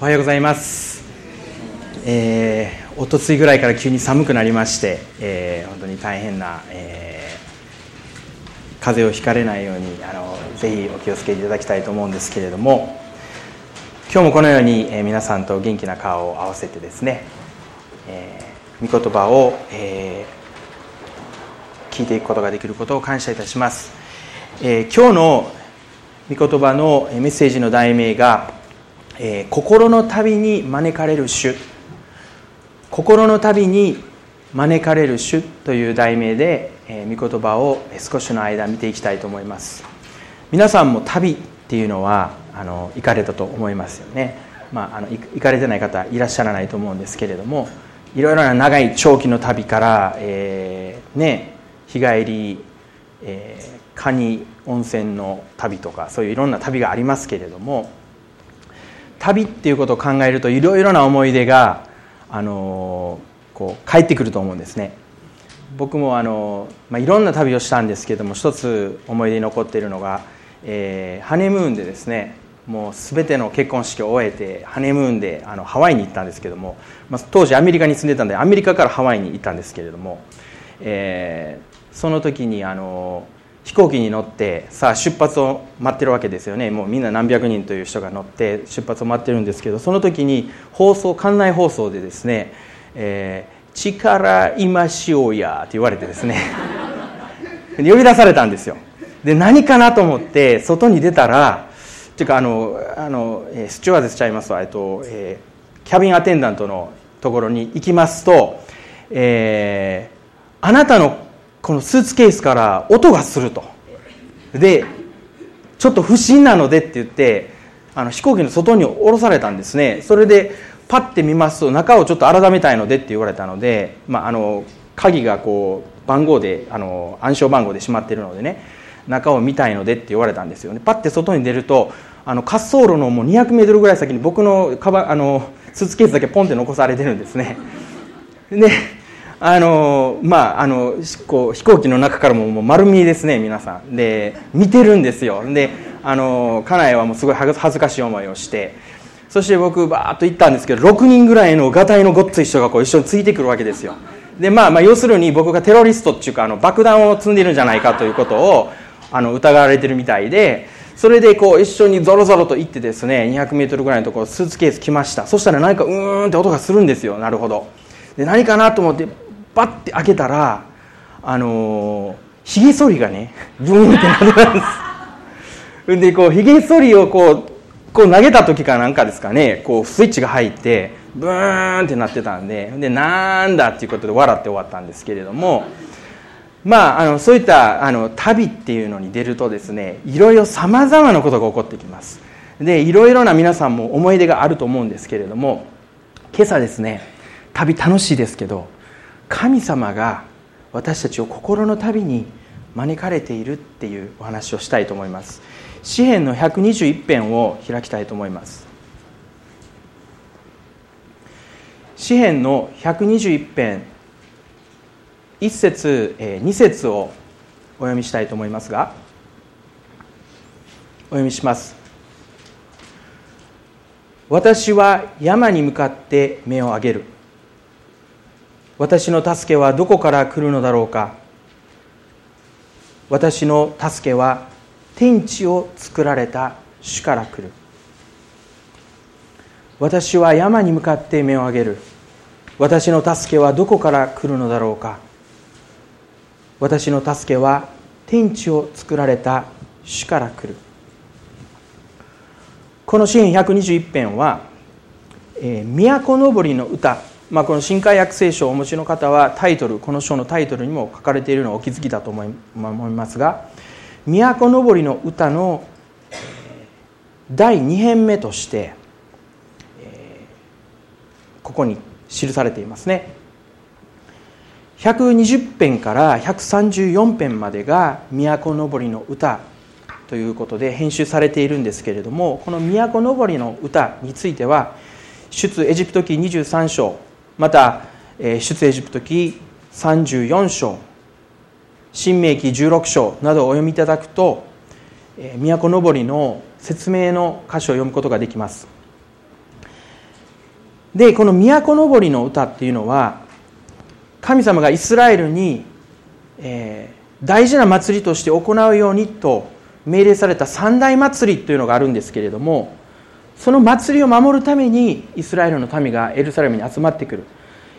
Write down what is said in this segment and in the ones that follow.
おはようございます、えー、おとついぐらいから急に寒くなりまして、えー、本当に大変な、えー、風邪をひかれないようにあのぜひお気をつけいただきたいと思うんですけれども今日もこのように、えー、皆さんと元気な顔を合わせてですね、えー、御言葉を、えー、聞いていくことができることを感謝いたします、えー、今日の御言葉のメッセージの題名がえー、心の旅に招かれる主心の旅に招かれる主という題名で、えー、御言葉を少しの間見ていきたいと思います。皆さんも旅っていうのはあの行かれたと思いますよね、まあ、あの行かれてない方いらっしゃらないと思うんですけれどもいろいろな長い長期の旅から、えー、ね日帰り、えー、カニ温泉の旅とかそういういろんな旅がありますけれども旅っていうことを考えるといろいろな思い出が、あのこう帰ってくると思うんですね。僕も、あのまあ、いろんな旅をしたんですけども一つ思い出に残っているのが、えー、ハネムーンでですねもう全ての結婚式を終えてハネムーンであのハワイに行ったんですけども、まあ、当時アメリカに住んでたんでアメリカからハワイに行ったんですけれども、えー、その時にあの飛行機に乗ってさあ出発を待ってるわけですよね。もうみんな何百人という人が乗って出発を待ってるんですけどその時に放送館内放送でですね「えー、力今しようや」って言われてですね。呼び出されたんですよ。で何かなと思って外に出たらっていうかあのあのスチュワーデスちゃいますわ、えっとえー、キャビンアテンダントのところに行きますと、えー、あなたのこのスーツケースから音がすると。でちょっと不審なのでって言ってあの飛行機の外に降ろされたんですね。それでパッて見ますと中をちょっと改めたいのでって言われたので、まあ、あの鍵がこう番号であの暗証番号で閉まってるのでね中を見たいのでって言われたんですよね。パッて外に出るとあの滑走路のもう200メートルぐらい先に僕のカバあのスーツケースだけポンって残されてるんですね。であのまああのこう飛行機の中からももう丸見えですね皆さん。で見てるんですよ。であの家内はもうすごい恥ずかしい思いをして。そして僕バーッと行ったんですけど6人ぐらいのがたいのごっつい人がこう一緒についてくるわけですよ。でまあまあ要するに僕がテロリストっていうかあの爆弾を積んでるんじゃないかということをあの疑われてるみたいでそれでこう一緒にゾロゾロと行ってですね200メートルぐらいのところスーツケース来ました。そしたら何かうーんって音がするんですよ。なるほど。で何かなと思ってパッて開けたらあのひげ剃りがね ブーンってなってたんです。でこうひげ剃りをこうこう投げた時かなんかですかねこうスイッチが入ってブーンってなってたんででなんだっていうことで笑って終わったんですけれどもまああのそういったあの旅っていうのに出るとですねいろいろさまざまなことが起こってきます。でいろいろな皆さんも思い出があると思うんですけれども今朝ですね旅楽しいですけど神様が私たちを心の旅に招かれているっていうお話をしたいと思います。詩篇の121編を開きたいと思います。詩篇の121編1節2節をお読みしたいと思いますがお読みします。私は山に向かって目を上げる。私の助けはどこから来るのだろうか。私の助けは天地を作られた主から来る。私は山に向かって目を上げる。私の助けはどこから来るのだろうか。私の助けは天地を作られた主から来る。この詩篇121編は「えー、都のぼりの歌」まあ、この新海訳聖書をお持ちの方はタイトルこの書のタイトルにも書かれているのをお気づきだと思いますが「都のぼりの歌」の第2編目としてここに記されていますね。120編から134編までが「都のぼりの歌」ということで編集されているんですけれどもこの「都のぼりの歌」については出エジプト記23章また出エジプト記34章新明記16章などをお読みいただくと都のぼりの説明の箇所を読むことができます。でこの都のぼりの歌っていうのは神様がイスラエルに、えー、大事な祭りとして行うようにと命令された三大祭りというのがあるんですけれどもその祭りを守るためにイスラエルの民がエルサレムに集まってくる。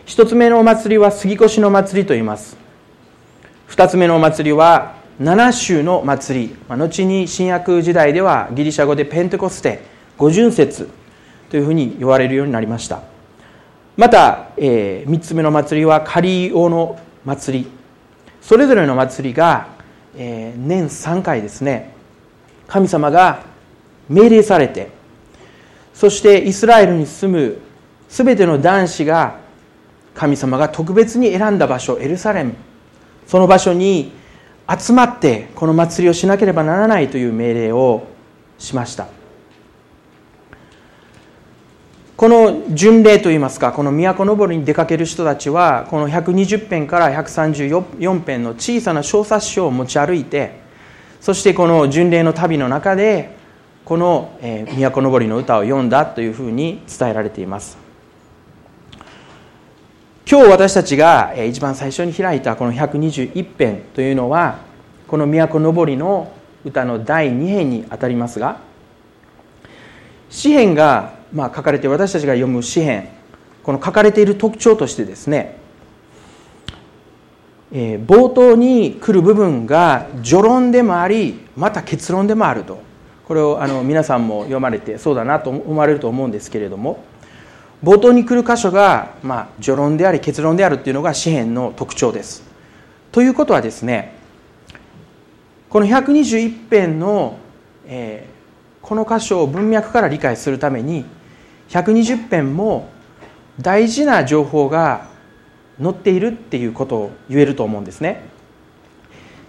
一つ目のお祭りは杉越の祭りと言います。二つ目のお祭りは七週の祭り。後に新約時代ではギリシャ語でペンテコステ五巡節というふうに言われるようになりました。また、えー、3つ目の祭りはカリオの祭り。それぞれの祭りが、えー、年3回ですね。神様が命令されてそしてイスラエルに住む全ての男子が神様が特別に選んだ場所エルサレム。その場所に集まってこの祭りをしなければならないという命令をしました。この巡礼といいますかこの都のぼりに出かける人たちはこの120編から134編の小さな小冊子を持ち歩いてそしてこの巡礼の旅の中でこの、え、都のぼりの歌を読んだというふうに伝えられています。今日私たちが一番最初に開いたこの121編というのはこの都のぼりの歌の第2編にあたりますが詩篇がまあ書かれて私たちが読む詩篇この書かれている特徴としてですね、え、冒頭に来る部分が序論でもありまた結論でもあると。これをあの皆さんも読まれてそうだなと思われると思うんですけれども冒頭に来る箇所が、まあ、序論であり結論であるっていうのが詩篇の特徴です。ということはですねこの121編の、えー、この箇所を文脈から理解するために120編も大事な情報が載っているっていうことを言えると思うんですね。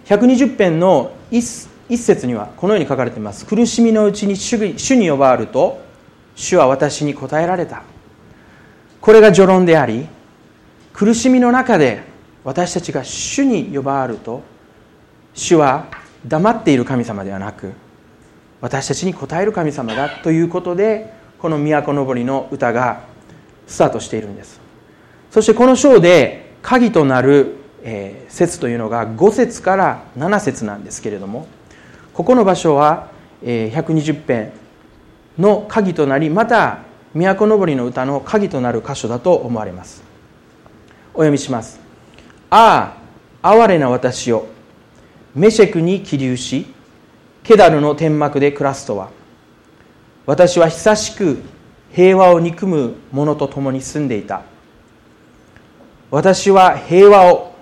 120編の一一節にはこのように書かれています。苦しみのうちに主に呼ばわると主は私に答えられた。これが序論であり苦しみの中で私たちが主に呼ばわると主は黙っている神様ではなく私たちに答える神様だということでこの都のぼりの歌がスタートしているんですそしてこの章で鍵となる説というのが5節から7節なんですけれどもここの場所は120編の鍵となりまた都のぼりの歌の鍵となる箇所だと思われます。お読みします。ああ哀れな私よメシェクに起立しケダルの天幕で暮らすとは。私は久しく平和を憎む者と共に住んでいた。私は平和を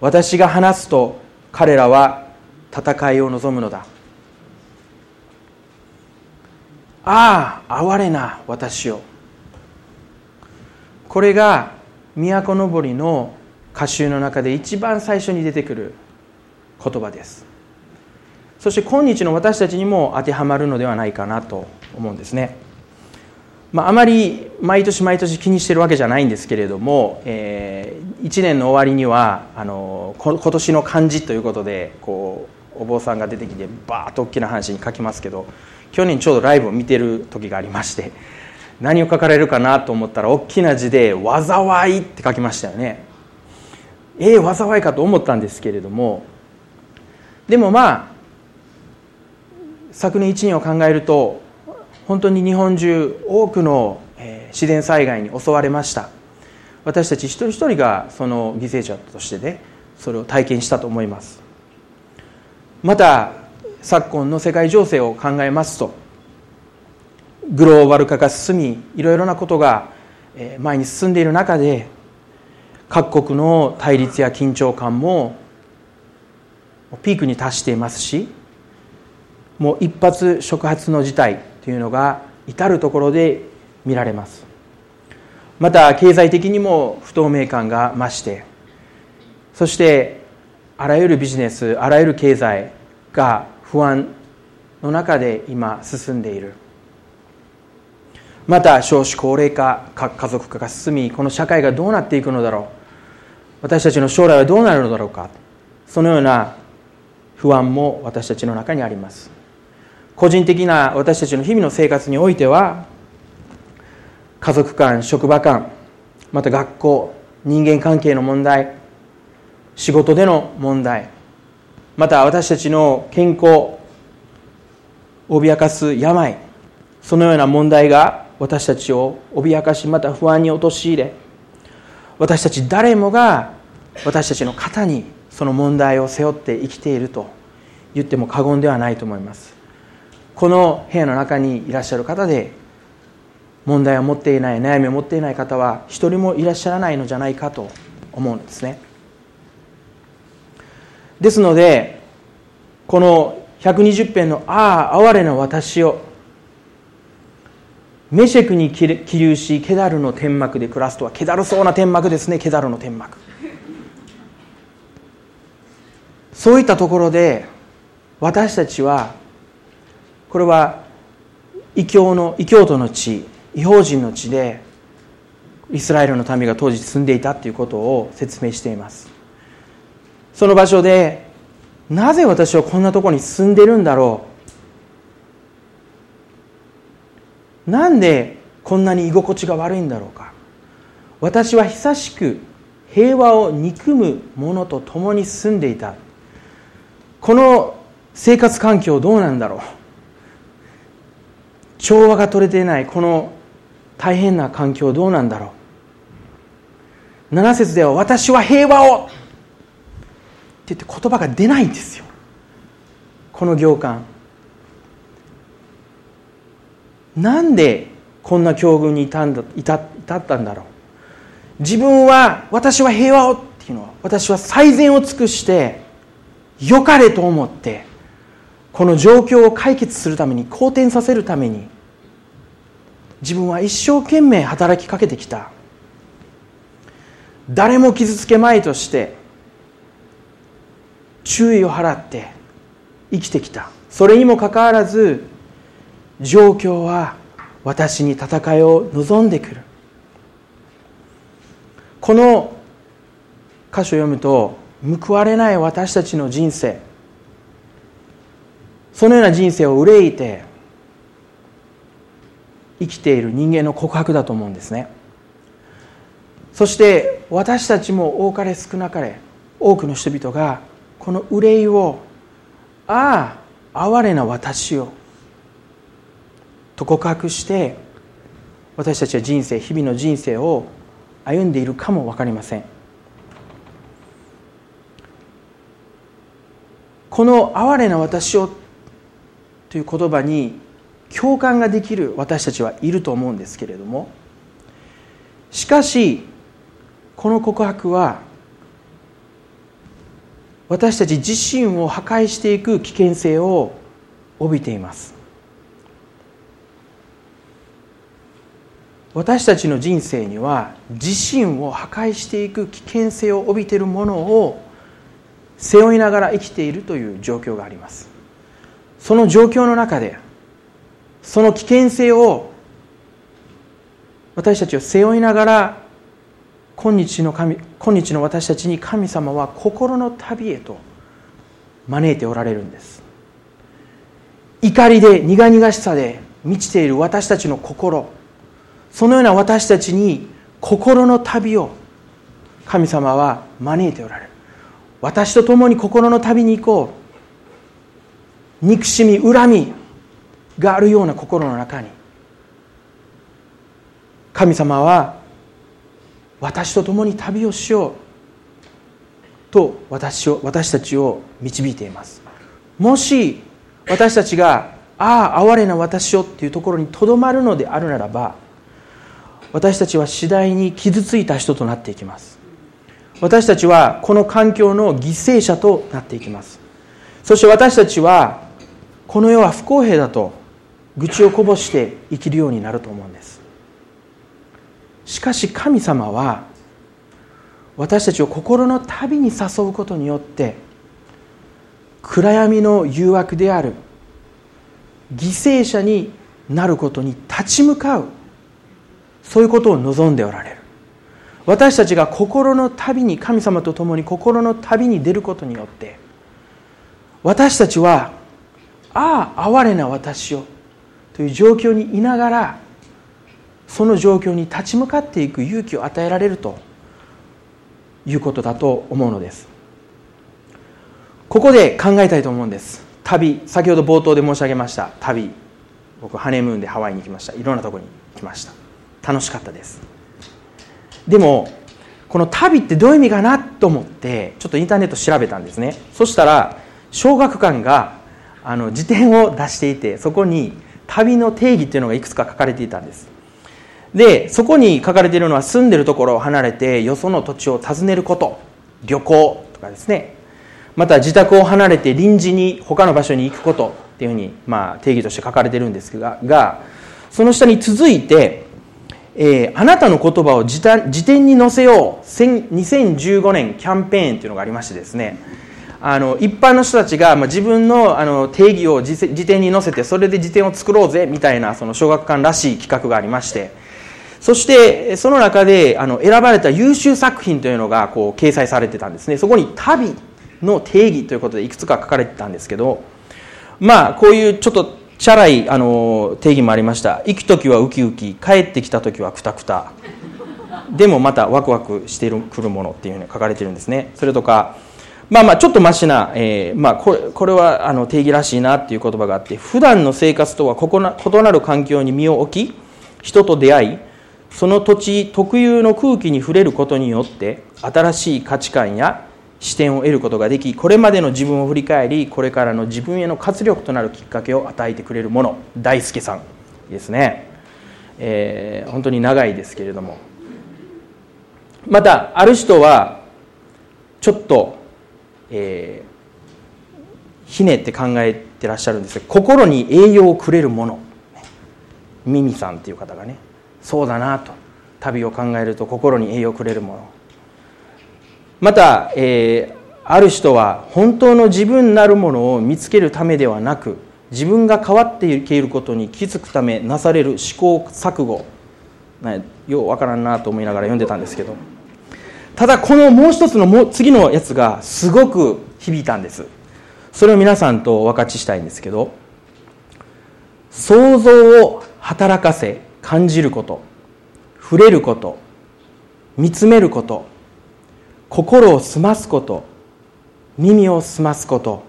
私が話すと彼らは戦いを望むのだ。ああ哀れな私を。これが都のぼりの歌集の中で一番最初に出てくる言葉です。そして今日の私たちにも当てはまるのではないかなと思うんですね、まあ、あまり毎年毎年気にしてるわけじゃないんですけれども、えー、1年の終わりにはあの今年の漢字ということでこうお坊さんが出てきてバーッと大きな話に書きますけど去年ちょうどライブを見てる時がありまして何を書かれるかなと思ったら大きな字で「災い」って書きましたよね。ええー、災いかと思ったんですけれどもでもまあ昨年1年を考えると本当に日本中多くの自然災害に襲われました。私たち一人一人がその犠牲者としてねそれを体験したと思います。また昨今の世界情勢を考えますとグローバル化が進みいろいろなことが前に進んでいる中で各国の対立や緊張感もピークに達していますしもう一発触発の事態というのが至る所で見られます。また経済的にも不透明感が増してそしてあらゆるビジネスあらゆる経済が不安の中で今進んでいる。また少子高齢化家族化が進みこの社会がどうなっていくのだろう。私たちの将来はどうなるのだろうか。そのような不安も私たちの中にあります。個人的な私たちの日々の生活においては家族間職場間また学校人間関係の問題仕事での問題また私たちの健康脅かす病そのような問題が私たちを脅かしまた不安に陥れ私たち誰もが私たちの肩にその問題を背負って生きていると言っても過言ではないと思います。この部屋の中にいらっしゃる方で問題を持っていない悩みを持っていない方は一人もいらっしゃらないのじゃないかと思うんですね。ですのでこの120編の「ああ哀れな私を」メシェクに起立しケダルの天幕で暮らすとはケダルそうな天幕ですねケダルの天幕。そういったところで私たちはこれは異教の異教徒の地異邦人の地でイスラエルの民が当時住んでいたということを説明しています。その場所でなぜ私はこんなところに住んでるんだろう？なんでこんなに居心地が悪いんだろうか？私は久しく平和を憎む者と共に住んでいた。この生活環境どうなんだろう？調和が取れていないこの大変な環境どうなんだろう。7節では私は平和を。って言って言葉が出ないんですよ。この行間。なんでこんな境遇に至んだ至ったんだろう。自分は私は平和をっていうのは私は最善を尽くして良かれと思ってこの状況を解決するために好転させるために自分は一生懸命働きかけてきた。誰も傷つけまいとして注意を払って生きてきた。それにもかかわらず状況は私に戦いを望んでくる。この箇所を読むと報われない私たちの人生。そのような人生を憂いて生きている人間の告白だと思うんですね。そして私たちも多かれ少なかれ多くの人々がこの憂いを「ああ哀れな私を」と告白して私たちは人生日々の人生を歩んでいるかも分かりません。この「哀れな私を」という言葉に共感ができる私たちはいると思うんですけれどもしかしこの告白は私たち自身を破壊していく危険性を帯びています。私たちの人生には自身を破壊していく危険性を帯びているものを背負いながら生きているという状況があります。その状況の中でその危険性を私たちを背負いながら今日の神今日の私たちに神様は心の旅へと招いておられるんです。怒りで苦々しさで満ちている私たちの心。そのような私たちに心の旅を神様は招いておられる。私と共に心の旅に行こう。憎しみ恨みがあるような心の中に神様は私と共に旅をしようと私を私たちを導いています。もし私たちがああ哀れな私をっていうところにとどまるのであるならば私たちは次第に傷ついた人となっていきます。私たちはこの環境の犠牲者となっていきます。そして私たちはこの世は不公平だと愚痴をこぼして生きるようになると思うんです。しかし神様は私たちを心の旅に誘うことによって暗闇の誘惑である犠牲者になることに立ち向かうそういうことを望んでおられる。私たちが心の旅に神様と共に心の旅に出ることによって私たちはああ哀れな私をという状況にいながらその状況に立ち向かっていく勇気を与えられるということだと思うのです。ここで考えたいと思うんです。旅先ほど冒頭で申し上げました旅。僕ハネムーンでハワイに行きました。いろんなところに行きました。楽しかったです。でもこの旅ってどういう意味かなと思ってちょっとインターネット調べたんですね。そしたら小学館があの辞典を出していてそこに旅の定義っていうのがいくつか書かれていたんです。でそこに書かれているのは住んでるところを離れてよその土地を訪ねること旅行とかですね。また自宅を離れて臨時に他の場所に行くことっていうふうに、まあ、定義として書かれてるんですががその下に続いて、えー、あなたの言葉を辞典に載せよう2015年キャンペーンっていうのがありましてですね。あの一般の人たちが、まあ、自分のあの定義を辞典に載せてそれで辞典を作ろうぜみたいなその小学館らしい企画がありまして。そしてその中であの選ばれた優秀作品というのがこう掲載されてたんですね。そこに旅の定義ということでいくつか書かれてたんですけどまあこういうちょっとチャラいあの定義もありました。行く時はウキウキ帰ってきた時はクタクタ。でもまたワクワクしてくるものっていうふうに書かれてるんですね。それとかまあまあちょっとマシな、えー、まあこれこれはあの定義らしいなっていう言葉があって普段の生活とは異なる環境に身を置き人と出会いその土地特有の空気に触れることによって新しい価値観や視点を得ることができこれまでの自分を振り返りこれからの自分への活力となるきっかけを与えてくれるもの。大輔さんですね、えー、本当に長いですけれども。またある人はちょっと、えー、ひねって考えてらっしゃるんです。が心に栄養をくれるもの。ミミさんっていう方がね。そうだなと。旅を考えると心に栄養をくれるもの。また、えー、ある人は本当の自分なるものを見つけるためではなく自分が変わっていけることに気づくためなされる試行錯誤。ようわからんなと思いながら読んでたんですけど。ただこのもう一つのも次のやつがすごく響いたんです。それを皆さんとお分かちしたいんですけど想像を働かせ感じること触れること見つめること心を澄ますこと耳を澄ますこと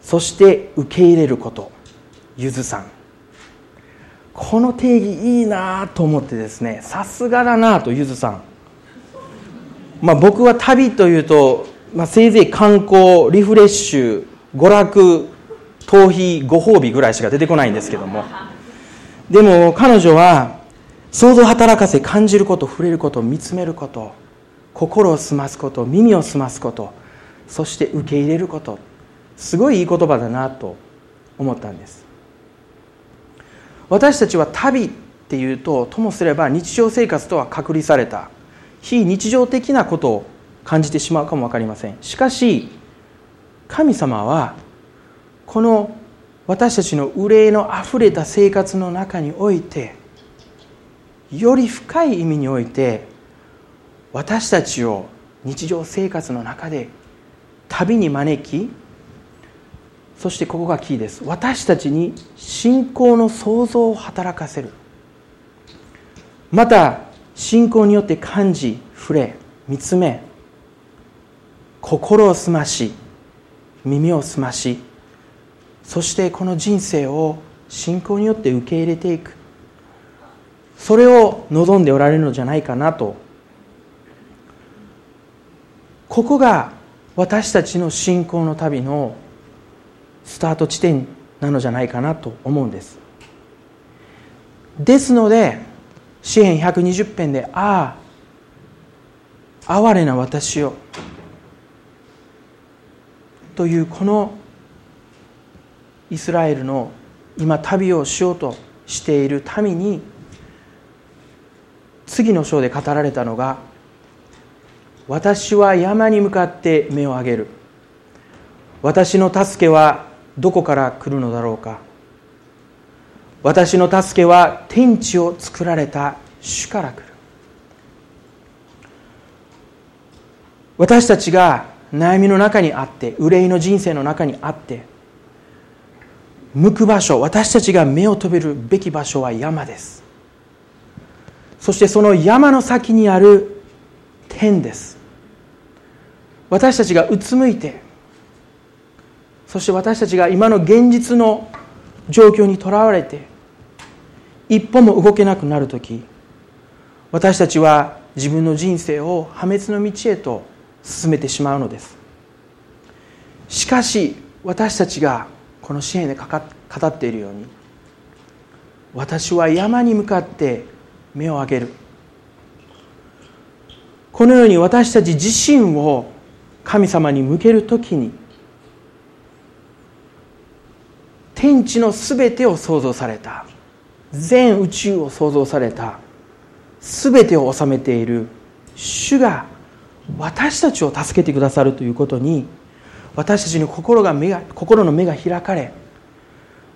そして受け入れることゆずさん。この定義いいなと思ってですねさすがだなとゆずさんまあ僕は旅というと、まあ、せいぜい観光リフレッシュ娯楽逃避ご褒美ぐらいしか出てこないんですけども。でも彼女は想像働かせ感じること触れること見つめること心を澄ますこと耳を澄ますことそして受け入れること。すごいいい言葉だなと思ったんです。私たちは旅っていうとともすれば日常生活とは隔離された。非日常的なことを感じてしまうかも分かりません。しかし神様はこの私たちの憂いのあふれた生活の中においてより深い意味において私たちを日常生活の中で旅に招きそしてここがキーです。私たちに信仰の創造を働かせる。また信仰によって感じ触れ見つめ心を澄まし耳を澄ましそしてこの人生を信仰によって受け入れていく。それを望んでおられるのじゃないかなと。ここが私たちの信仰の旅のスタート地点なのじゃないかなと思うんです。ですので詩篇120編で「ああ哀れな私よ」というこのイスラエルの今旅をしようとしている民に次の章で語られたのが私は山に向かって目を上げる。私の助けはどこから来るのだろうか。私の助けは天地を作られた主から来る。私たちが悩みの中にあって憂いの人生の中にあって向く場所私たちが目を飛べるべき場所は山です。そしてその山の先にある天です。私たちがうつむいてそして私たちが今の現実の状況にとらわれて一歩も動けなくなる時私たちは自分の人生を破滅の道へと進めてしまうのです。しかし私たちがこの支援で語っているように私は山に向かって目を上げる。このように私たち自身を神様に向けるときに天地のすべてを創造された。全宇宙を創造されたすべてを治めている主が私たちを助けてくださるということに私たちの心が目が心の目が開かれ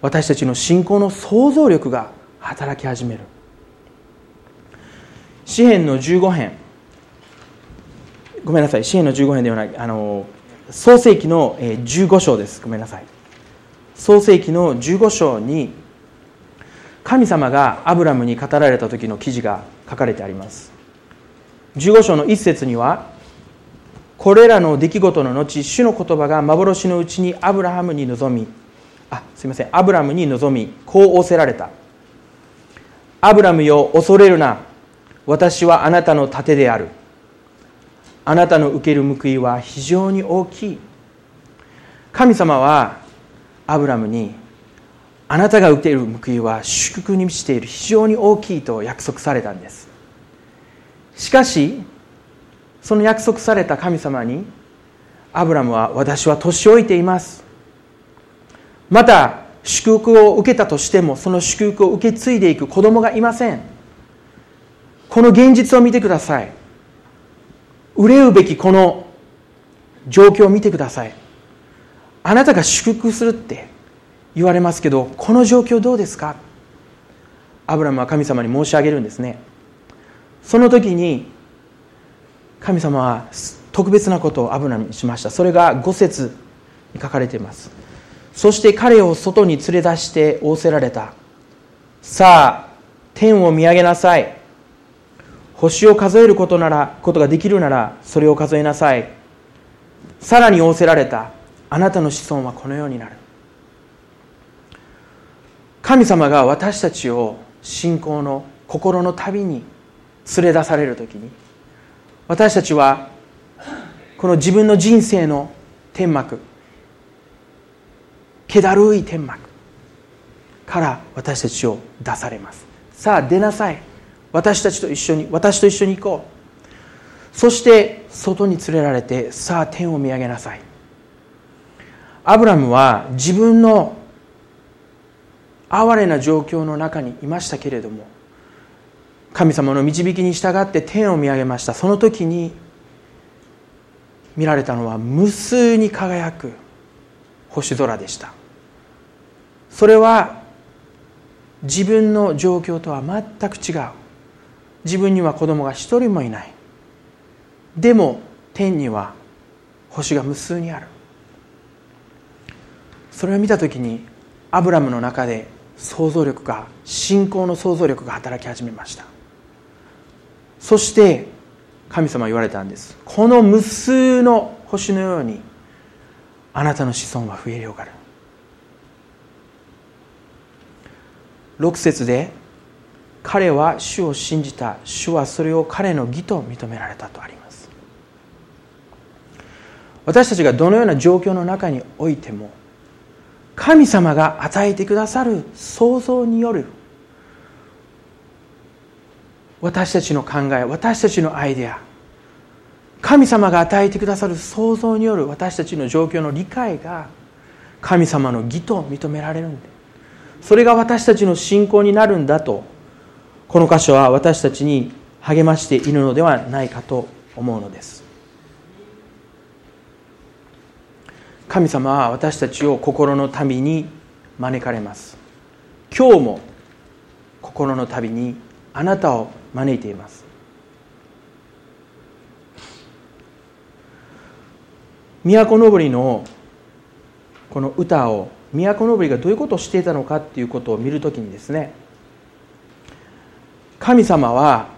私たちの信仰の想像力が働き始める。詩篇の15編。ごめんなさい。詩篇の15編ではない。あの創世紀の15章です。ごめんなさい。創世紀の15章に神様がアブラムに語られた時の記事が書かれてあります。15章の一節にはこれらの出来事の後主の言葉が幻のうちにアブラハムに臨みあすいませんアブラムに臨みこう仰せられた。アブラムよ恐れるな。私はあなたの盾である。あなたの受ける報いは非常に大きい。神様はアブラムにあなたが受ける報いは祝福に満ちている非常に大きいと約束されたんです。しかしその約束された神様にアブラムは私は年老いています。また祝福を受けたとしてもその祝福を受け継いでいく子供がいません。この現実を見てください。憂うべきこの状況を見てください。あなたが祝福するって言われますけどこの状況どうですか？アブラムは神様に申し上げるんですね。その時に神様は特別なことをアブラムにしました。それが5節に書かれています。そして彼を外に連れ出して仰せられた。さあ天を見上げなさい。星を数えることならことができるならそれを数えなさい。さらに仰せられた。あなたの子孫はこのようになる。神様が私たちを信仰の心の旅に連れ出される時に私たちはこの自分の人生の天幕気だるい天幕から私たちを出されます。さあ出なさい。私たちと一緒に私と一緒に行こう。そして外に連れられてさあ天を見上げなさい。アブラムは自分の哀れな状況の中にいましたけれども神様の導きに従って天を見上げました。その時に見られたのは無数に輝く星空でした。それは自分の状況とは全く違う。自分には子供が一人もいない。でも天には星が無数にある。それを見た時にアブラムの中で想像力が信仰の想像力が働き始めました。そして神様は言われたんです。この無数の星のようにあなたの子孫は増え広がる。6節で彼は主を信じた主はそれを彼の義と認められたとあります。私たちがどのような状況の中においても神様が与えてくださる想像による私たちの考え私たちのアイデア。神様が与えてくださる想像による私たちの状況の理解が神様の義と認められるんで。それが私たちの信仰になるんだとこの箇所は私たちに励ましているのではないかと思うのです。神様は私たちを心の旅に招かれます。今日も心の旅にあなたを招いています。都のぼりのこの歌を都のぼりがどういうことをしていたのかっていうことを見るときにですね神様は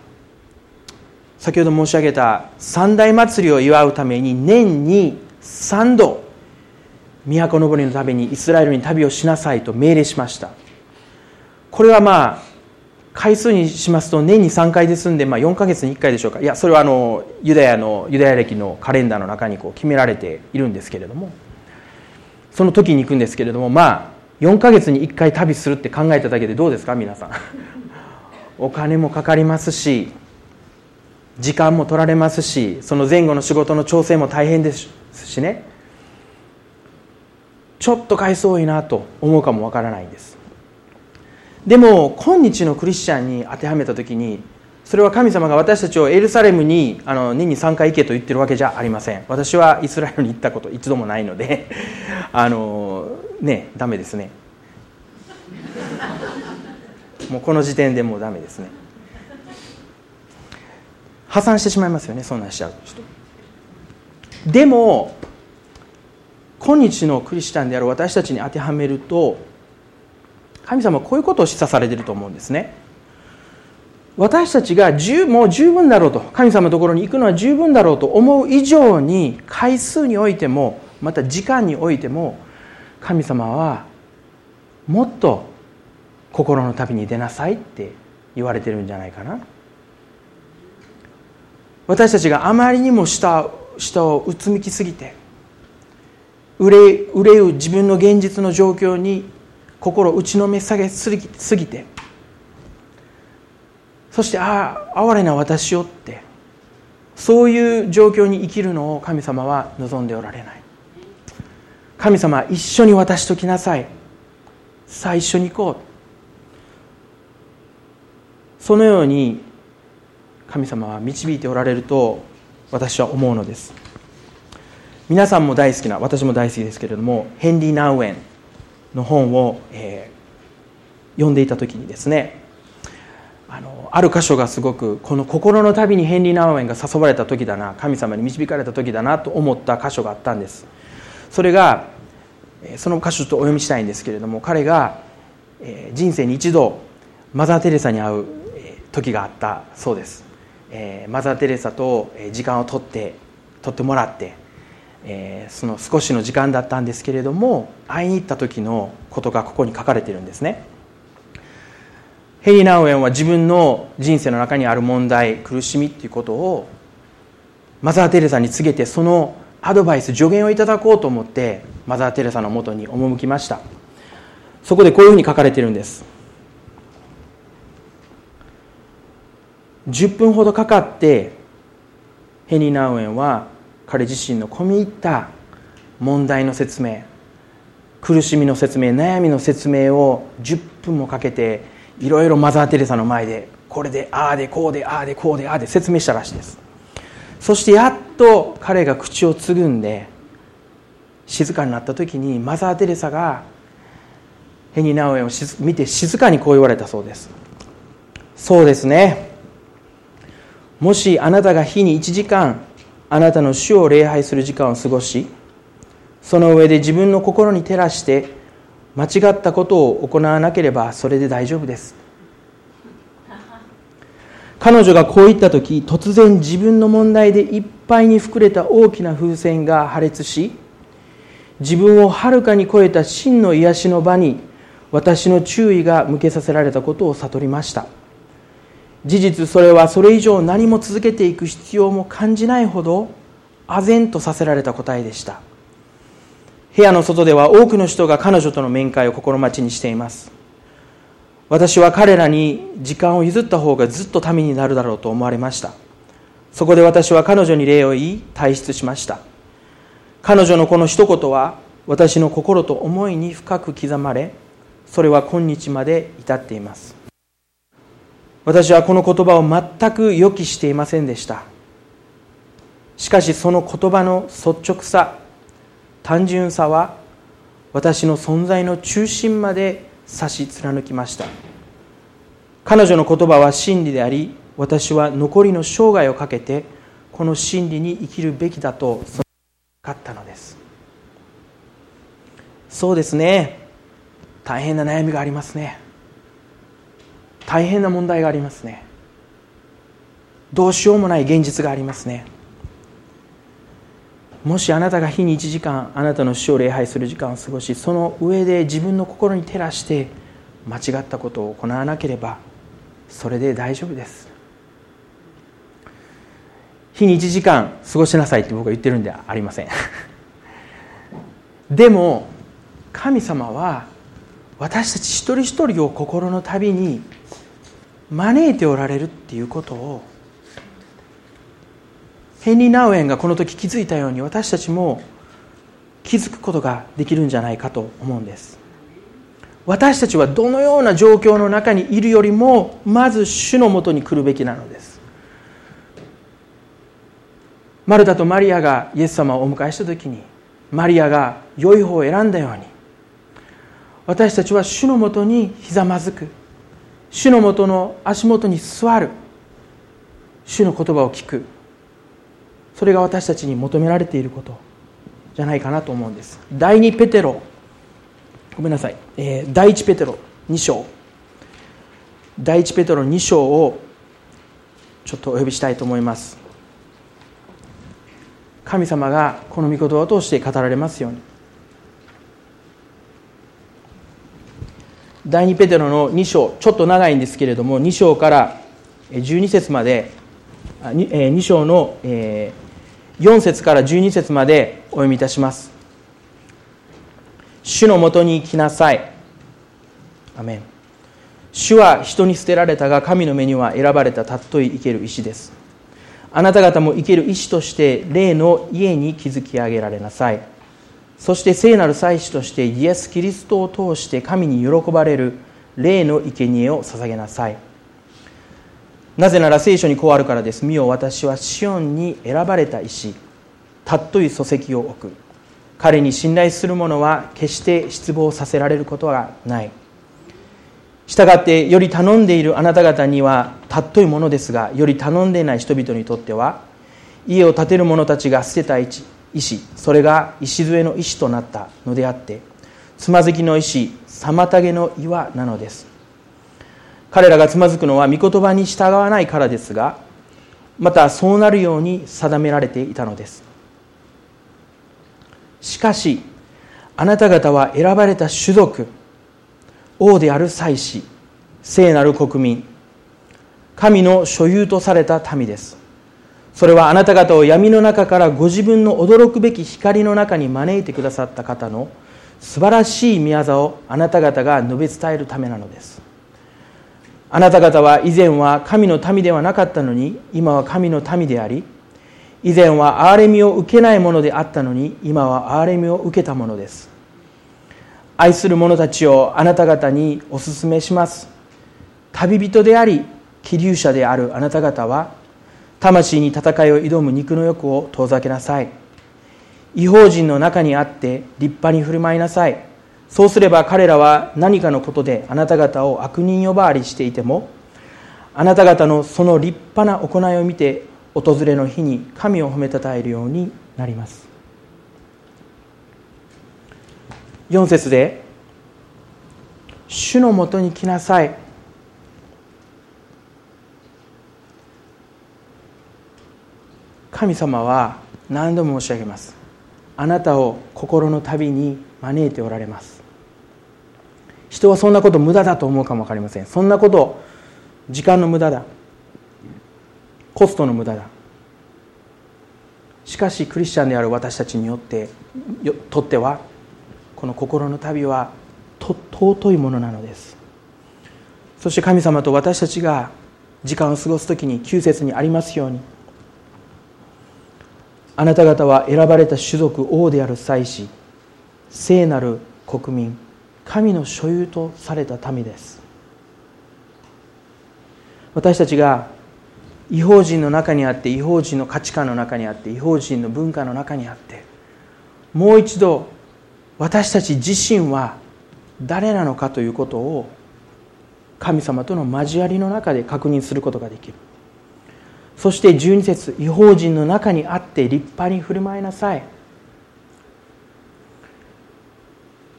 先ほど申し上げた三大祭りを祝うために年に3度都登りのためにイスラエルに旅をしなさいと命令しました。これはまあ回数にしますと年に3回ですんで、まあ、4ヶ月に1回でしょうか。いやそれはあのユダヤのユダヤ歴のカレンダーの中にこう決められているんですけれども。その時に行くんですけれどもまあ4ヶ月に1回旅するって考えただけでどうですか皆さん。お金もかかりますし時間も取られますしその前後の仕事の調整も大変ですしね。ちょっと回数多いなと思うかもわからないんです。でも今日のクリスチャンに当てはめた時にそれは神様が私たちをエルサレムにあの年に3回行けと言ってるわけじゃありません。私はイスラエルに行ったこと一度もないので あのねダメですね。もうこの時点でもうダメですね。破産してしまいますよねそんなんしちゃう人でも今日のクリスチャンである私たちに当てはめると神様はこういうことを示唆されていると思うんですね私たちが十もう十分だろうと神様のところに行くのは十分だろうと思う以上に回数においてもまた時間においても神様はもっと心の旅に出なさいって言われてるんじゃないかな私たちがあまりにも下下をうつむきすぎて憂う自分の現実の状況に心を打ちのめ下げすぎて。そしてああ哀れな私よって。そういう状況に生きるのを神様は望んでおられない。神様一緒に私と来なさい。さあ一緒に行こう。そのように神様は導いておられると私は思うのです。皆さんも大好きな私も大好きですけれどもヘンリー・ナウエンの本を、えー、読んでいた時にですねあのある箇所がすごくこの心の旅にヘンリー・ナウエンが誘われた時だな神様に導かれた時だなと思った箇所があったんです。それがその箇所とお読みしたいんですけれども彼が人生に一度マザー・テレサに会う時があったそうです。マザー・テレサと時間を取って取ってもらってえー、その少しの時間だったんですけれども会いに行った時のことがここに書かれているんですね。ヘリー・ナウエンは自分の人生の中にある問題苦しみっていうことをマザー・テレサに告げてそのアドバイス助言をいただこうと思ってマザー・テレサのもとに赴きました。そこでこういうふうに書かれているんです。10分ほどかかってヘニー・ナウエンは彼自身の込み入った問題の説明苦しみの説明悩みの説明を10分もかけていろいろマザー・テレサの前でこれでああでこうでああでこうでああで説明したらしいです。そしてやっと彼が口をつぐんで静かになった時にマザー・テレサがヘニ・ナウエンを見て静かにこう言われたそうです。そうですね。もしあなたが日に1時間あなたの主を礼拝する時間を過ごしその上で自分の心に照らして間違ったことを行わなければそれで大丈夫です。彼女がこう言った時突然自分の問題でいっぱいに膨れた大きな風船が破裂し自分をはるかに超えた真の癒しの場に私の注意が向けさせられたことを悟りました。事実それはそれ以上何も続けていく必要も感じないほど唖然とさせられた答えでした。部屋の外では多くの人が彼女との面会を心待ちにしています。私は彼らに時間を譲った方がずっとためになるだろうと思われました。そこで私は彼女に礼を言い退出しました。彼女のこの一言は私の心と思いに深く刻まれそれは今日まで至っています。私はこの言葉を全く予期していませんでした。しかしその言葉の率直さ単純さは私の存在の中心まで差し貫きました。彼女の言葉は真理であり私は残りの生涯をかけてこの真理に生きるべきだと分かったのです。そうですね。大変な悩みがありますね。大変な問題がありますね。どうしようもない現実がありますね。もしあなたが日に1時間あなたの死を礼拝する時間を過ごしその上で自分の心に照らして間違ったことを行わなければそれで大丈夫です。日に1時間過ごしなさいって僕は言ってるんではありません。でも神様は私たち一人一人を心の旅に招いておられるっていうことをヘンリー・ナウエンがこの時気づいたように私たちも気づくことができるんじゃないかと思うんです。私たちはどのような状況の中にいるよりもまず主のもとに来るべきなのです。マルタとマリアがイエス様をお迎えした時にマリアが良い方を選んだように私たちは主のもとにひざまずく。主のもとの足元に座る。主の言葉を聞く。それが私たちに求められていること。じゃないかなと思うんです。第2ペテロ。ごめんなさい、えー、第1ペテロ。2章。第1ペテロ2章をちょっとお呼びしたいと思います。神様がこの御言葉を通して語られますように。第2ペテロの2章ちょっと長いんですけれども2章から12節まで2章の4節から12節までお読みいたします。主のもとに来なさい。アメン。主は人に捨てられたが神の目には選ばれた尊い生ける石です。あなた方も生ける石として霊の家に築き上げられなさい。そして聖なる祭司としてイエス・キリストを通して神に喜ばれる霊の生贄を捧げなさい。なぜなら聖書にこうあるからです。見よ私はシオンに選ばれた石尊い礎石を置く。彼に信頼する者は決して失望させられることはない。したがってより頼んでいるあなた方には尊いものですがより頼んでいない人々にとっては家を建てる者たちが捨てた石それが礎の石となったのであってつまずきの石妨げの岩なのです。彼らがつまずくのは御言葉に従わないからですがまたそうなるように定められていたのです。しかしあなた方は選ばれた種族王である祭司聖なる国民神の所有とされた民です。それはあなた方を闇の中からご自分の驚くべき光の中に招いてくださった方の素晴らしい宮業をあなた方が述べ伝えるためなのです。あなた方は以前は神の民ではなかったのに今は神の民であり以前は憐れみを受けないものであったのに今は憐れみを受けたものです。愛する者たちをあなた方にお勧めします。旅人であり気流者であるあなた方は魂に戦いを挑む肉の欲を遠ざけなさい。違法人の中にあって立派に振る舞いなさい。そうすれば彼らは何かのことであなた方を悪人呼ばわりしていてもあなた方のその立派な行いを見て訪れの日に神を褒めたたえるようになります。4節で「主のもとに来なさい」神様は何度も申し上げます。あなたを心の旅に招いておられます。人はそんなこと無駄だと思うかも分かりません。そんなこと時間の無駄だ。コストの無駄だ。しかしクリスチャンである私たちによってとってはこの心の旅は尊いものなのです。そして神様と私たちが時間を過ごす時に9節にありますようにあなた方は選ばれた種族王である祭司聖なる国民神の所有とされた民です。私たちが違法人の中にあって違法人の価値観の中にあって違法人の文化の中にあってもう一度私たち自身は誰なのかということを神様との交わりの中で確認することができる。そして12節違法人の中にあって立派に振る舞いなさい。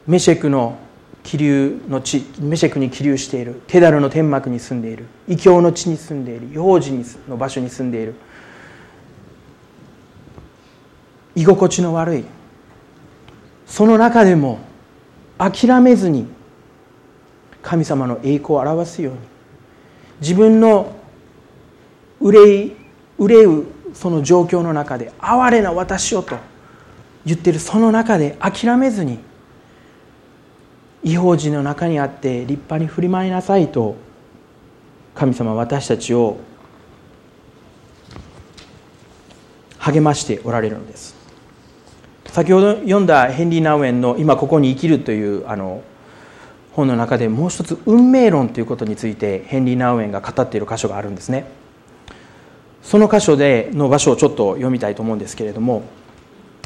メシェクの気流の地メシェクに気流している。ケダルの天幕に住んでいる。異教の地に住んでいる。違法人の場所に住んでいる。居心地の悪い。その中でも諦めずに神様の栄光を表すように。自分の憂い憂うその状況の中で哀れな私をと言ってるその中で諦めずに違法人の中にあって立派に振り舞いなさいと神様私たちを励ましておられるのです。先ほど読んだヘンリー・ナウエンの「今ここに生きる」というあの本の中でもう一つ運命論ということについてヘンリー・ナウエンが語っている箇所があるんですね。その箇所での場所をちょっと読みたいと思うんですけれども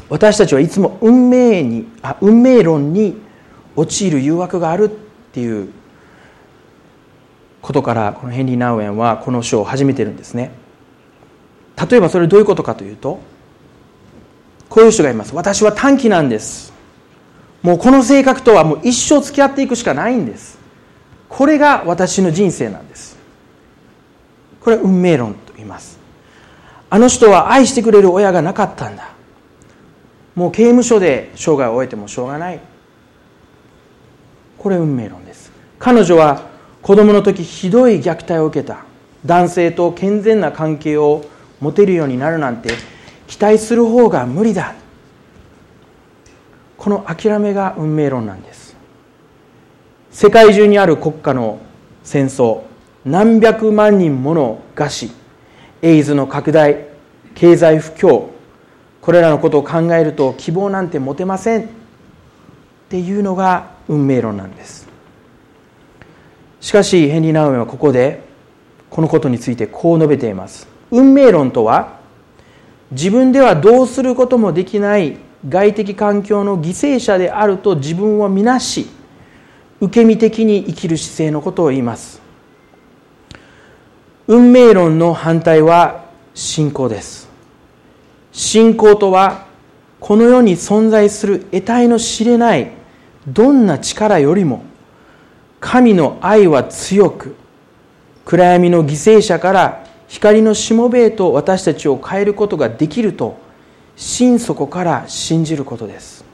私たちはいつも運命にあ運命論に陥る誘惑があるっていうことからこのヘンリー・ナウエンはこの書を始めてるんですね。例えばそれどういうことかというとこういう人がいます。私は短期なんです。もうこの性格とはもう一生付き合っていくしかないんです。これが私の人生なんです。これは運命論。あの人は愛してくれる親がなかったんだ。もう刑務所で生涯を終えてもしょうがない。これ運命論です。彼女は子供の時ひどい虐待を受けた。男性と健全な関係を持てるようになるなんて期待する方が無理だ。この諦めが運命論なんです。世界中にある国家の戦争。何百万人もの餓死。エイズの拡大経済不況これらのことを考えると希望なんて持てませんっていうのが運命論なんです。しかしヘンリー・ナウメはここでこのことについてこう述べています。運命論とは自分ではどうすることもできない外的環境の犠牲者であると自分を見なし受け身的に生きる姿勢のことを言います。運命論の反対は信仰です。信仰とはこの世に存在する得体の知れないどんな力よりも神の愛は強く暗闇の犠牲者から光のしもべへと私たちを変えることができると心底から信じることです。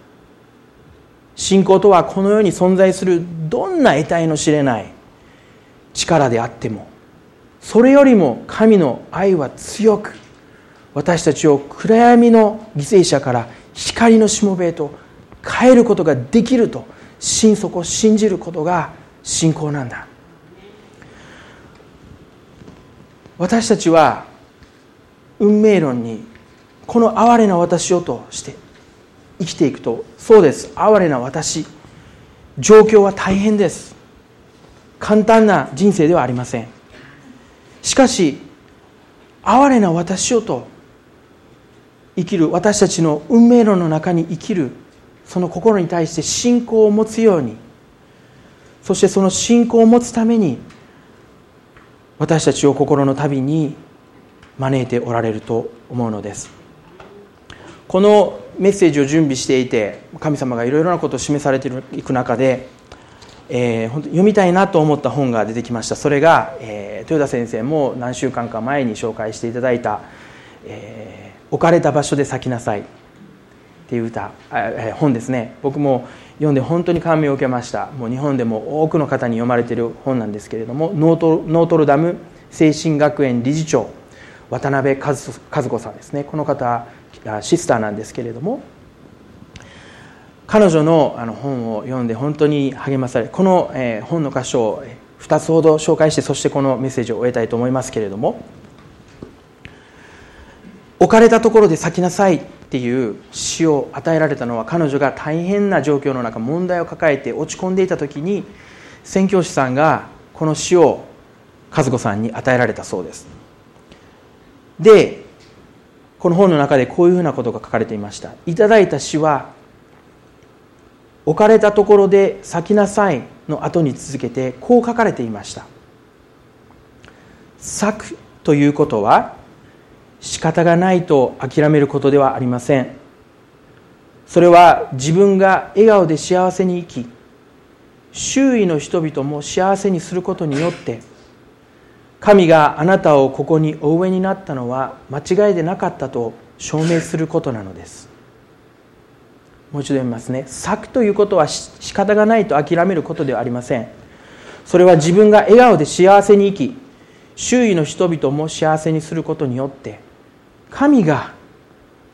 信仰とはこの世に存在するどんな得体の知れない力であってもそれよりも神の愛は強く私たちを暗闇の犠牲者から光のしもべへと変えることができると心底信じることが信仰なんだ。私たちは運命論にこの哀れな私をとして生きていくとそうです。哀れな私。状況は大変です。簡単な人生ではありません。しかし哀れな私をと生きる私たちの運命論の中に生きるその心に対して信仰を持つようにそしてその信仰を持つために私たちを心の旅に招いておられると思うのです。このメッセージを準備していて神様がいろいろなことを示されていく中で、えー、本当読みたいなと思った本が出てきました。それが、えー、豊田先生も何週間か前に紹介していただいた「えー、置かれた場所で咲きなさい」っていう歌、えー、本ですね。僕も読んで本当に感銘を受けました。もう日本でも多くの方に読まれている本なんですけれどもノートノートルダム精神学園理事長渡辺和子さんですね。この方シスターなんですけれども彼女のあの本を読んで本当に励まされこの、え、本の箇所を2つほど紹介してそしてこのメッセージを終えたいと思いますけれども置かれたところで咲きなさいっていう詩を与えられたのは彼女が大変な状況の中問題を抱えて落ち込んでいた時に宣教師さんがこの詩を和子さんに与えられたそうです。でこの本の中でこういうふうなことが書かれていました。いただいた詩は置かれたところで咲きなさいの後に続けてこう書かれていました。咲くということは仕方がないと諦めることではありません。それは自分が笑顔で幸せに生き周囲の人々も幸せにすることによって神があなたをここにお植えになったのは間違いでなかったと証明することなのです。もう一度読みますね。咲くということは仕方がないと諦めることではありません。それは自分が笑顔で幸せに生き周囲の人々も幸せにすることによって神が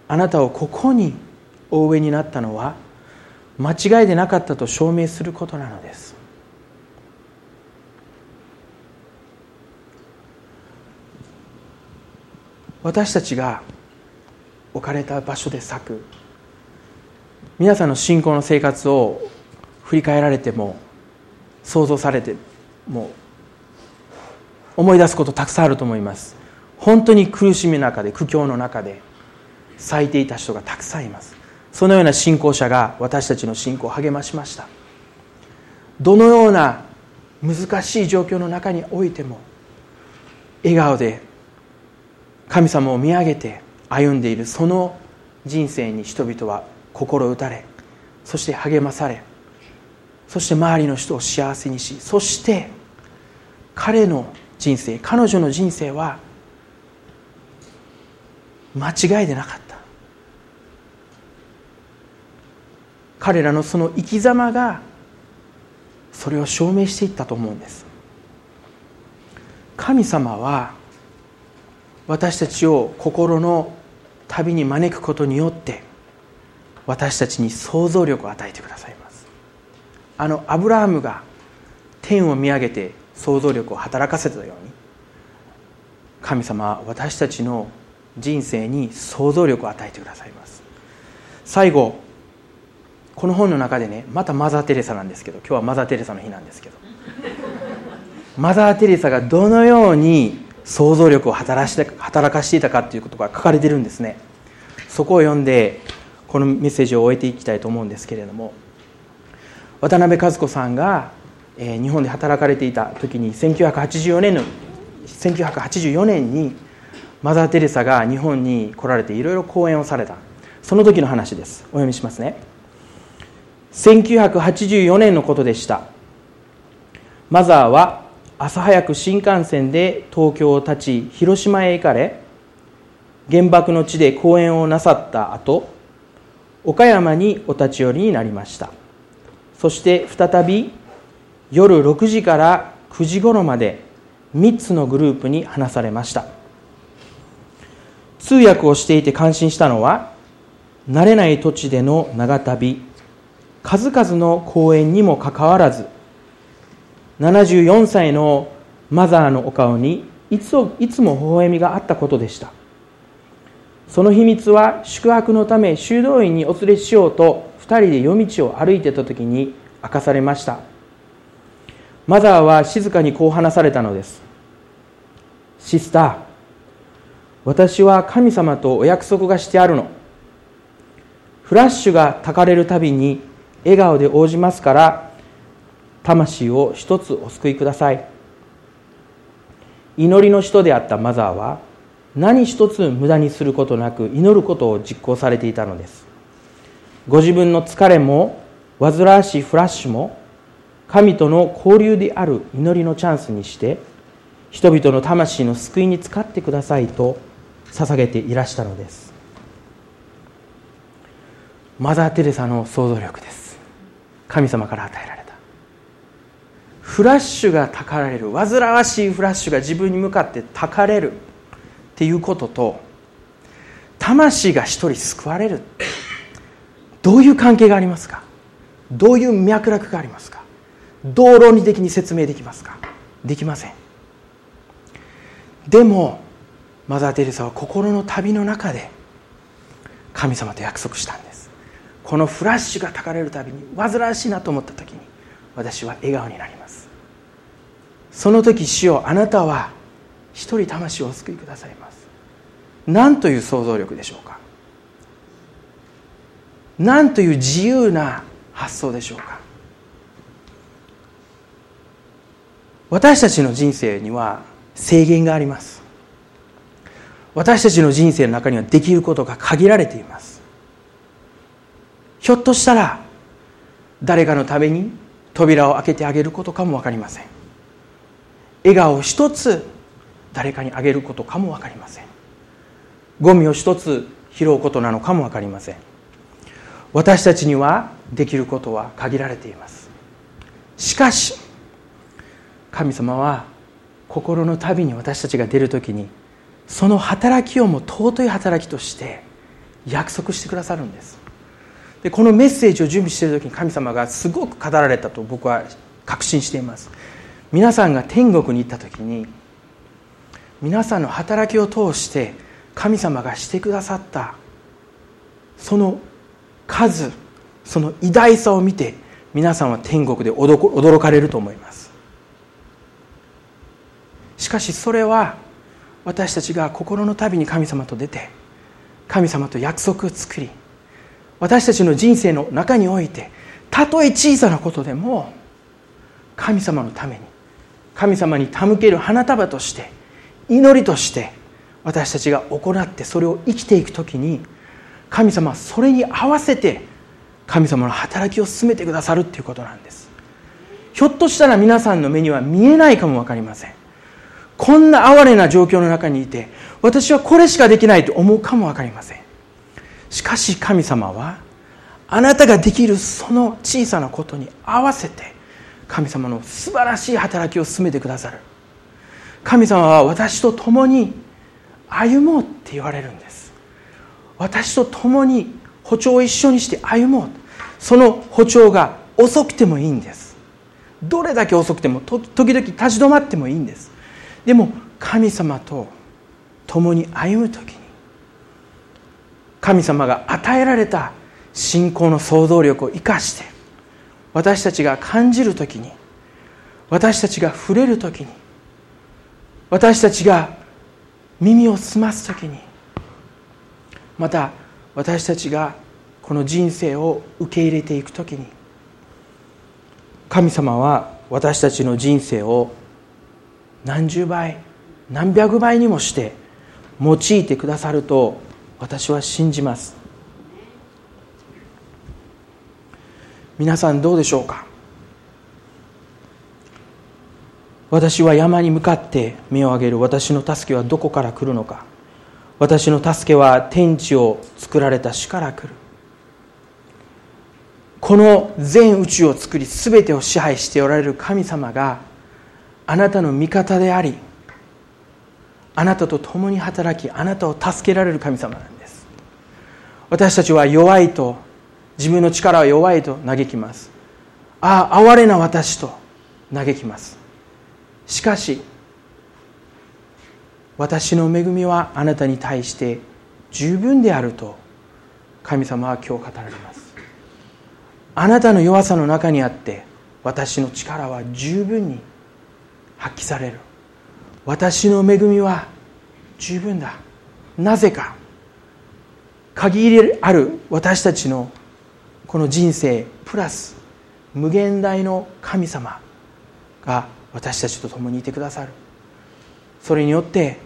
あなたをここにお植えになったのは間違いでなかったと証明することなのです。私たちが置かれた場所で咲く皆さんの信仰の生活を振り返られても想像されても思い出すことたくさんあると思います。本当に苦しみの中で苦境の中で咲いていた人がたくさんいます。そのような信仰者が私たちの信仰を励ましました。どのような難しい状況の中においても笑顔で神様を見上げて歩んでいるその人生に人々は心打たれそして励まされそして周りの人を幸せにしそして彼の人生彼女の人生は間違いでなかった。彼らのその生き様がそれを証明していったと思うんです。神様は私たちを心の旅に招くことによって私たちに想像力を与えてくださいます。あのアブラハムが天を見上げて想像力を働かせたように神様は私たちの人生に想像力を与えてくださいます。最後この本の中でねまたマザー・テレサなんですけど今日はマザー・テレサの日なんですけど マザー・テレサがどのように想像力を働かしていたかということが書かれてるんですね。そこを読んでこのメッセージを終えていきたいと思うんですけれども渡辺和子さんが日本で働かれていた時に1984年の1984年にマザー・テレサが日本に来られていろいろ講演をされた。その時の話です。お読みしますね。1984年のことでした。マザーは朝早く新幹線で東京を立ち広島へ行かれ原爆の地で講演をなさった後岡山にお立ち寄りになりました。そして再び夜6時から9時頃まで3つのグループに話されました。通訳をしていて感心したのは慣れない土地での長旅数々の講演にもかかわらず74歳のマザーのお顔にいついつも微笑みがあったことでした。その秘密は宿泊のため修道院にお連れしようと2人で夜道を歩いてた時に明かされました。マザーは静かにこう話されたのです。シスター私は神様とお約束がしてあるの。フラッシュがたかれるたびに笑顔で応じますから魂を一つお救いください。祈りの人であったマザーは何一つ無駄にすることなく祈ることを実行されていたのです。ご自分の疲れも煩わしいフラッシュも神との交流である祈りのチャンスにして人々の魂の救いに使ってくださいと捧げていらしたのです。マザー・テレサの想像力です。神様から与えられた。フラッシュがたかられる煩わしいフラッシュが自分に向かってたかれる。っていうことと魂が一人救われる。どういう関係がありますか？どういう脈絡がありますか？どう論理的に説明できますか？できません。でもマザー・テレサは心の旅の中で神様と約束したんです。このフラッシュがたかれるたびに煩わしいなと思った時に私は笑顔になります。その時主よあなたは一人魂をお救いくださいます。何という想像力でしょうか？何という自由な発想でしょうか？私たちの人生には制限があります。私たちの人生の中にはできることが限られています。ひょっとしたら誰かのために扉を開けてあげることかも分かりません。笑顔一つ誰かにあげることかも分かりません。ゴミを一つ拾うことなのかも分かりません。私たちにはできることは限られています。しかし神様は心の旅に私たちが出る時にその働きをも尊い働きとして約束してくださるんです。でこのメッセージを準備している時に神様がすごく語られたと僕は確信しています。皆さんが天国に行った時に皆さんの働きを通して神様がしてくださった。その数その偉大さを見て皆さんは天国で驚かれると思います。しかしそれは私たちが心の旅に神様と出て神様と約束を作り私たちの人生の中においてたとえ小さなことでも神様のために神様に手向ける花束として祈りとして私たちが行ってそれを生きていく時に神様はそれに合わせて神様の働きを進めてくださるっていうことなんです。ひょっとしたら皆さんの目には見えないかも分かりません。こんな哀れな状況の中にいて私はこれしかできないと思うかも分かりません。しかし神様はあなたができるその小さなことに合わせて神様の素晴らしい働きを進めてくださる。神様は私と共に歩もうって言われるんです。私と共に歩調を一緒にして歩もう。その歩調が遅くてもいいんです。どれだけ遅くても時々立ち止まってもいいんです。でも神様と共に歩む時に神様が与えられた信仰の想像力を生かして私たちが感じる時に私たちが触れる時に私たちが耳を澄ます時にまた私たちがこの人生を受け入れていく時に神様は私たちの人生を何十倍何百倍にもして用いてくださると私は信じます。皆さんどうでしょうか？私は山に向かって目を上げる。私の助けはどこから来るのか。私の助けは天地を作られた主から来る。この全宇宙を作り全てを支配しておられる神様があなたの味方でありあなたと共に働きあなたを助けられる神様なんです。私たちは弱いと自分の力は弱いと嘆きます。ああ哀れな私と嘆きます。しかし私の恵みはあなたに対して十分であると神様は今日語られます。あなたの弱さの中にあって私の力は十分に発揮される。私の恵みは十分だ。なぜか限りある私たちのこの人生プラス無限大の神様が私たちと共にいてくださる。それによって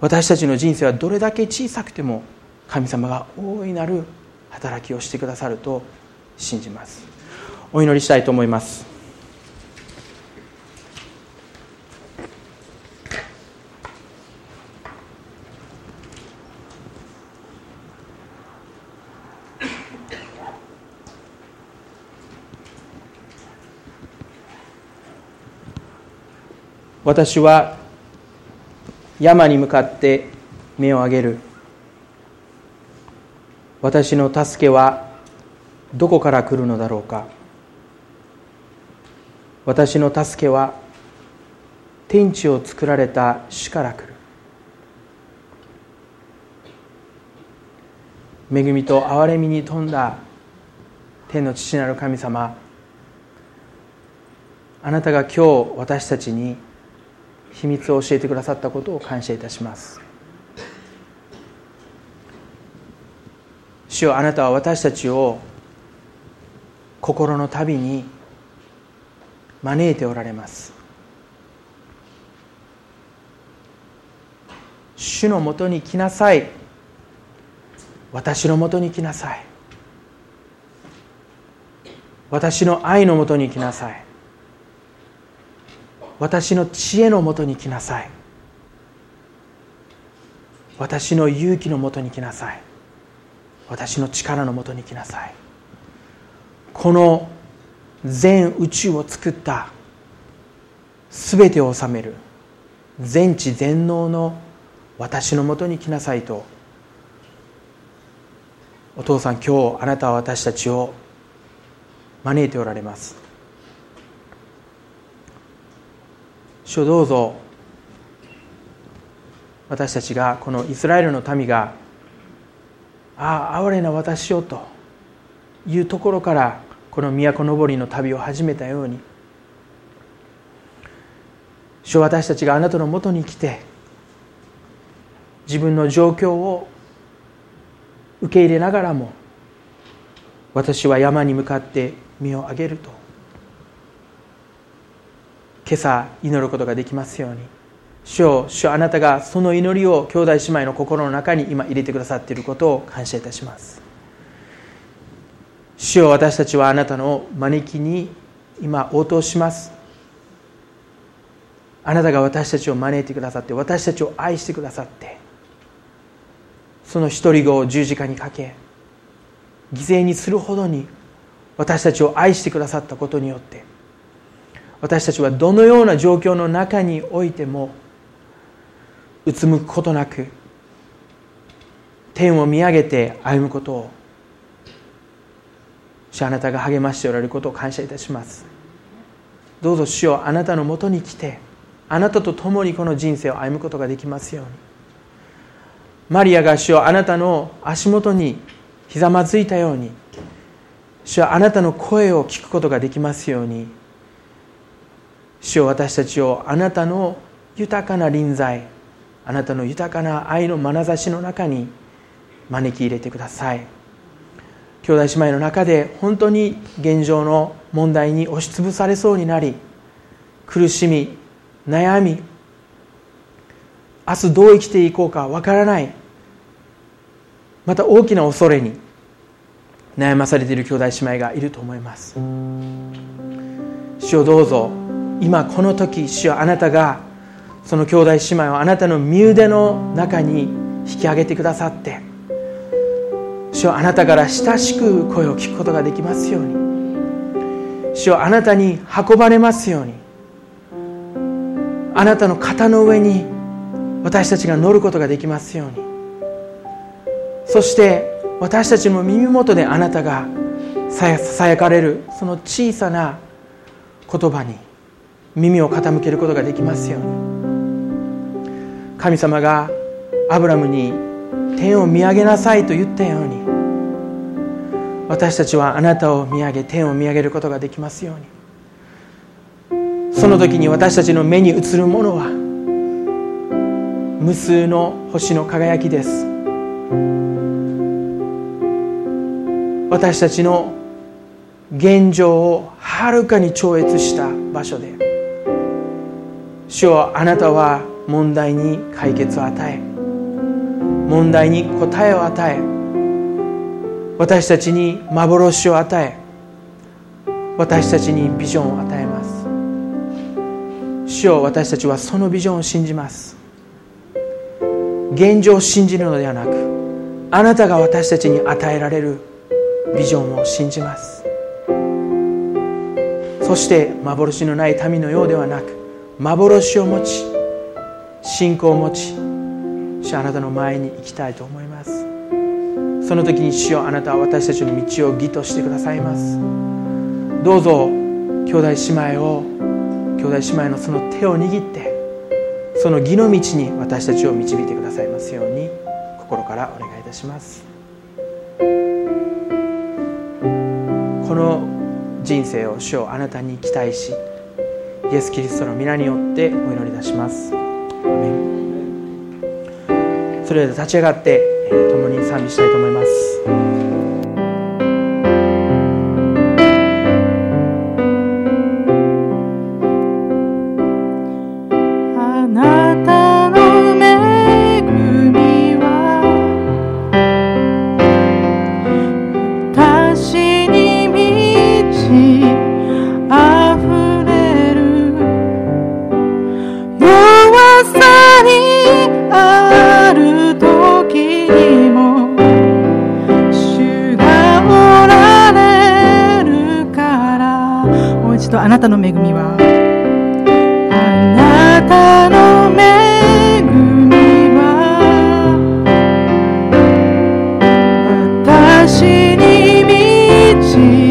私たちの人生はどれだけ小さくても神様が大いなる働きをしてくださると信じます。お祈りしたいと思います。私は山に向かって目を上げる。私の助けはどこから来るのだろうか。私の助けは天地を作られた主から来る。恵みと憐れみに富んだ天の父なる神様。あなたが今日私たちに秘密を教えてくださったことを感謝いたします。主よあなたは私たちを心の旅に招いておられます。主のもとに来なさい。私のもとに来なさい。私の愛のもとに来なさい。私の知恵のもとに来なさい。私の勇気のもとに来なさい。私の力のもとに来なさい。この全宇宙を作った全てを治める全知全能の私のもとに来なさいとお父さん今日あなたは私たちを招いておられます。主どうぞ私たちがこのイスラエルの民がああ哀れな私よというところからこの都のぼりの旅を始めたように。主私たちがあなたのもとに来て自分の状況を受け入れながらも私は山に向かって身を上げると。今朝祈ることができますように。主よ主あなたがその祈りを兄弟姉妹の心の中に今入れてくださっていることを感謝いたします。主よ私たちはあなたの招きに今応答します。あなたが私たちを招いてくださって私たちを愛してくださってその一人子を十字架にかけ犠牲にするほどに私たちを愛してくださったことによって私たちはどのような状況の中においてもうつむくことなく天を見上げて歩むことを主あなたが励ましておられることを感謝いたします。どうぞ主よあなたのもとに来てあなたと共にこの人生を歩むことができますように。マリアが主よあなたの足元にひざまずいたように主はあなたの声を聞くことができますように。主よ私たちをあなたの豊かな臨在あなたの豊かな愛の眼差しの中に招き入れてください。兄弟姉妹の中で本当に現状の問題に押しつぶされそうになり苦しみ悩み明日どう生きていこうかわからないまた大きな恐れに悩まされている兄弟姉妹がいると思います。主をどうぞ今この時主よあなたがその兄弟姉妹をあなたの身腕の中に引き上げてくださって主よあなたから親しく声を聞くことができますように。主よあなたに運ばれますように。あなたの肩の上に私たちが乗ることができますように。そして私たちの耳元であなたがささやかれるその小さな言葉に耳を傾けることができますように。神様がアブラムに天を見上げなさいと言ったように私たちはあなたを見上げ天を見上げることができますように。その時に私たちの目に映るものは無数の星の輝きです。私たちの現状をはるかに超越した場所で主はあなたは問題に解決を与え問題に答えを与え私たちに幻を与え私たちにビジョンを与えます。主よ私たちはそのビジョンを信じます。現状を信じるのではなくあなたが私たちに与えられるビジョンを信じます。そして幻のない民のようではなく幻を持ち信仰を持ち主あなたの前に行きたいと思います。その時に主よあなたは私たちの道を義としてくださいます。どうぞ兄弟姉妹を兄弟姉妹のその手を握ってその義の道に私たちを導いてくださいますように心からお願いいたします。この人生を主をあなたに期待しイエス・キリストの皆によってお祈りいたします。それでは立ち上がって共に賛美したいと思います。私とあなたの恵みは。あなたの恵みは。私に満ち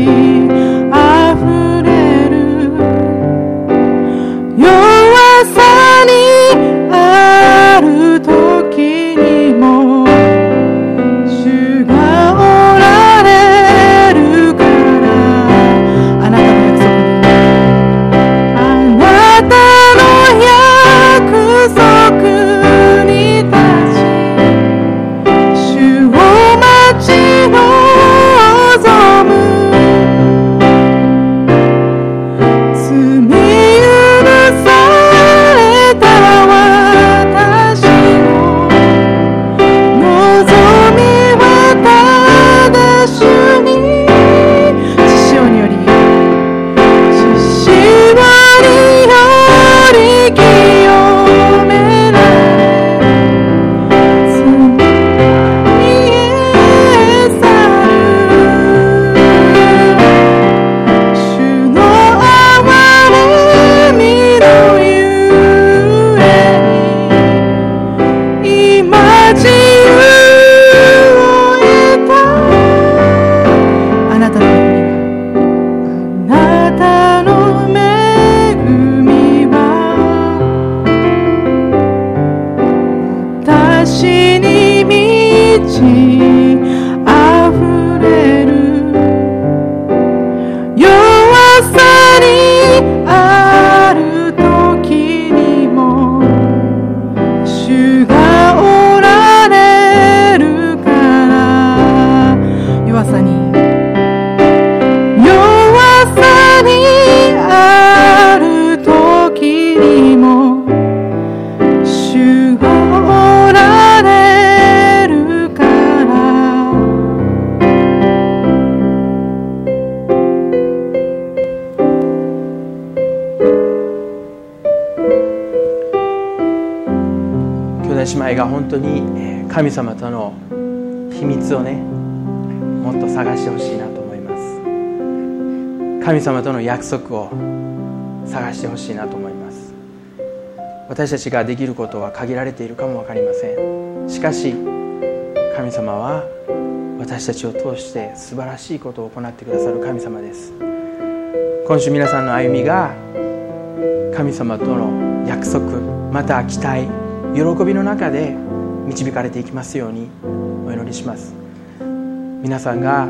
神様との秘密をねもっと探してほしいなと思います。神様との約束を探してほしいなと思います。私たちができることは限られているかも分かりません。しかし神様は私たちを通して素晴らしいことを行ってくださる神様です。今週皆さんの歩みが神様との約束また期待喜びの中で導かれていきますようにお祈りします。皆さんが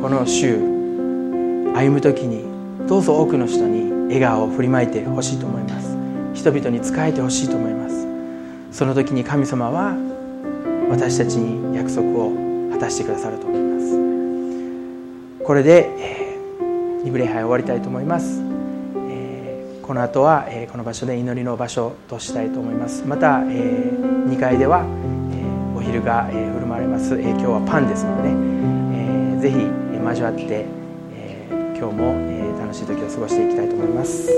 この週歩む時にどうぞ多くの人に笑顔を振りまいてほしいと思います。人々に仕えてほしいと思います。その時に神様は私たちに約束を果たしてくださると思います。これで、えー二部礼拝終わりたいと思います、この後は、えーこの場所で祈りの場所としたいと思います。また、え2階では、えーお昼が、えー振る舞われます、えー今日はパンですので、えーぜひ、えー交わって、えー今日も、えー楽しい時を過ごしていきたいと思います。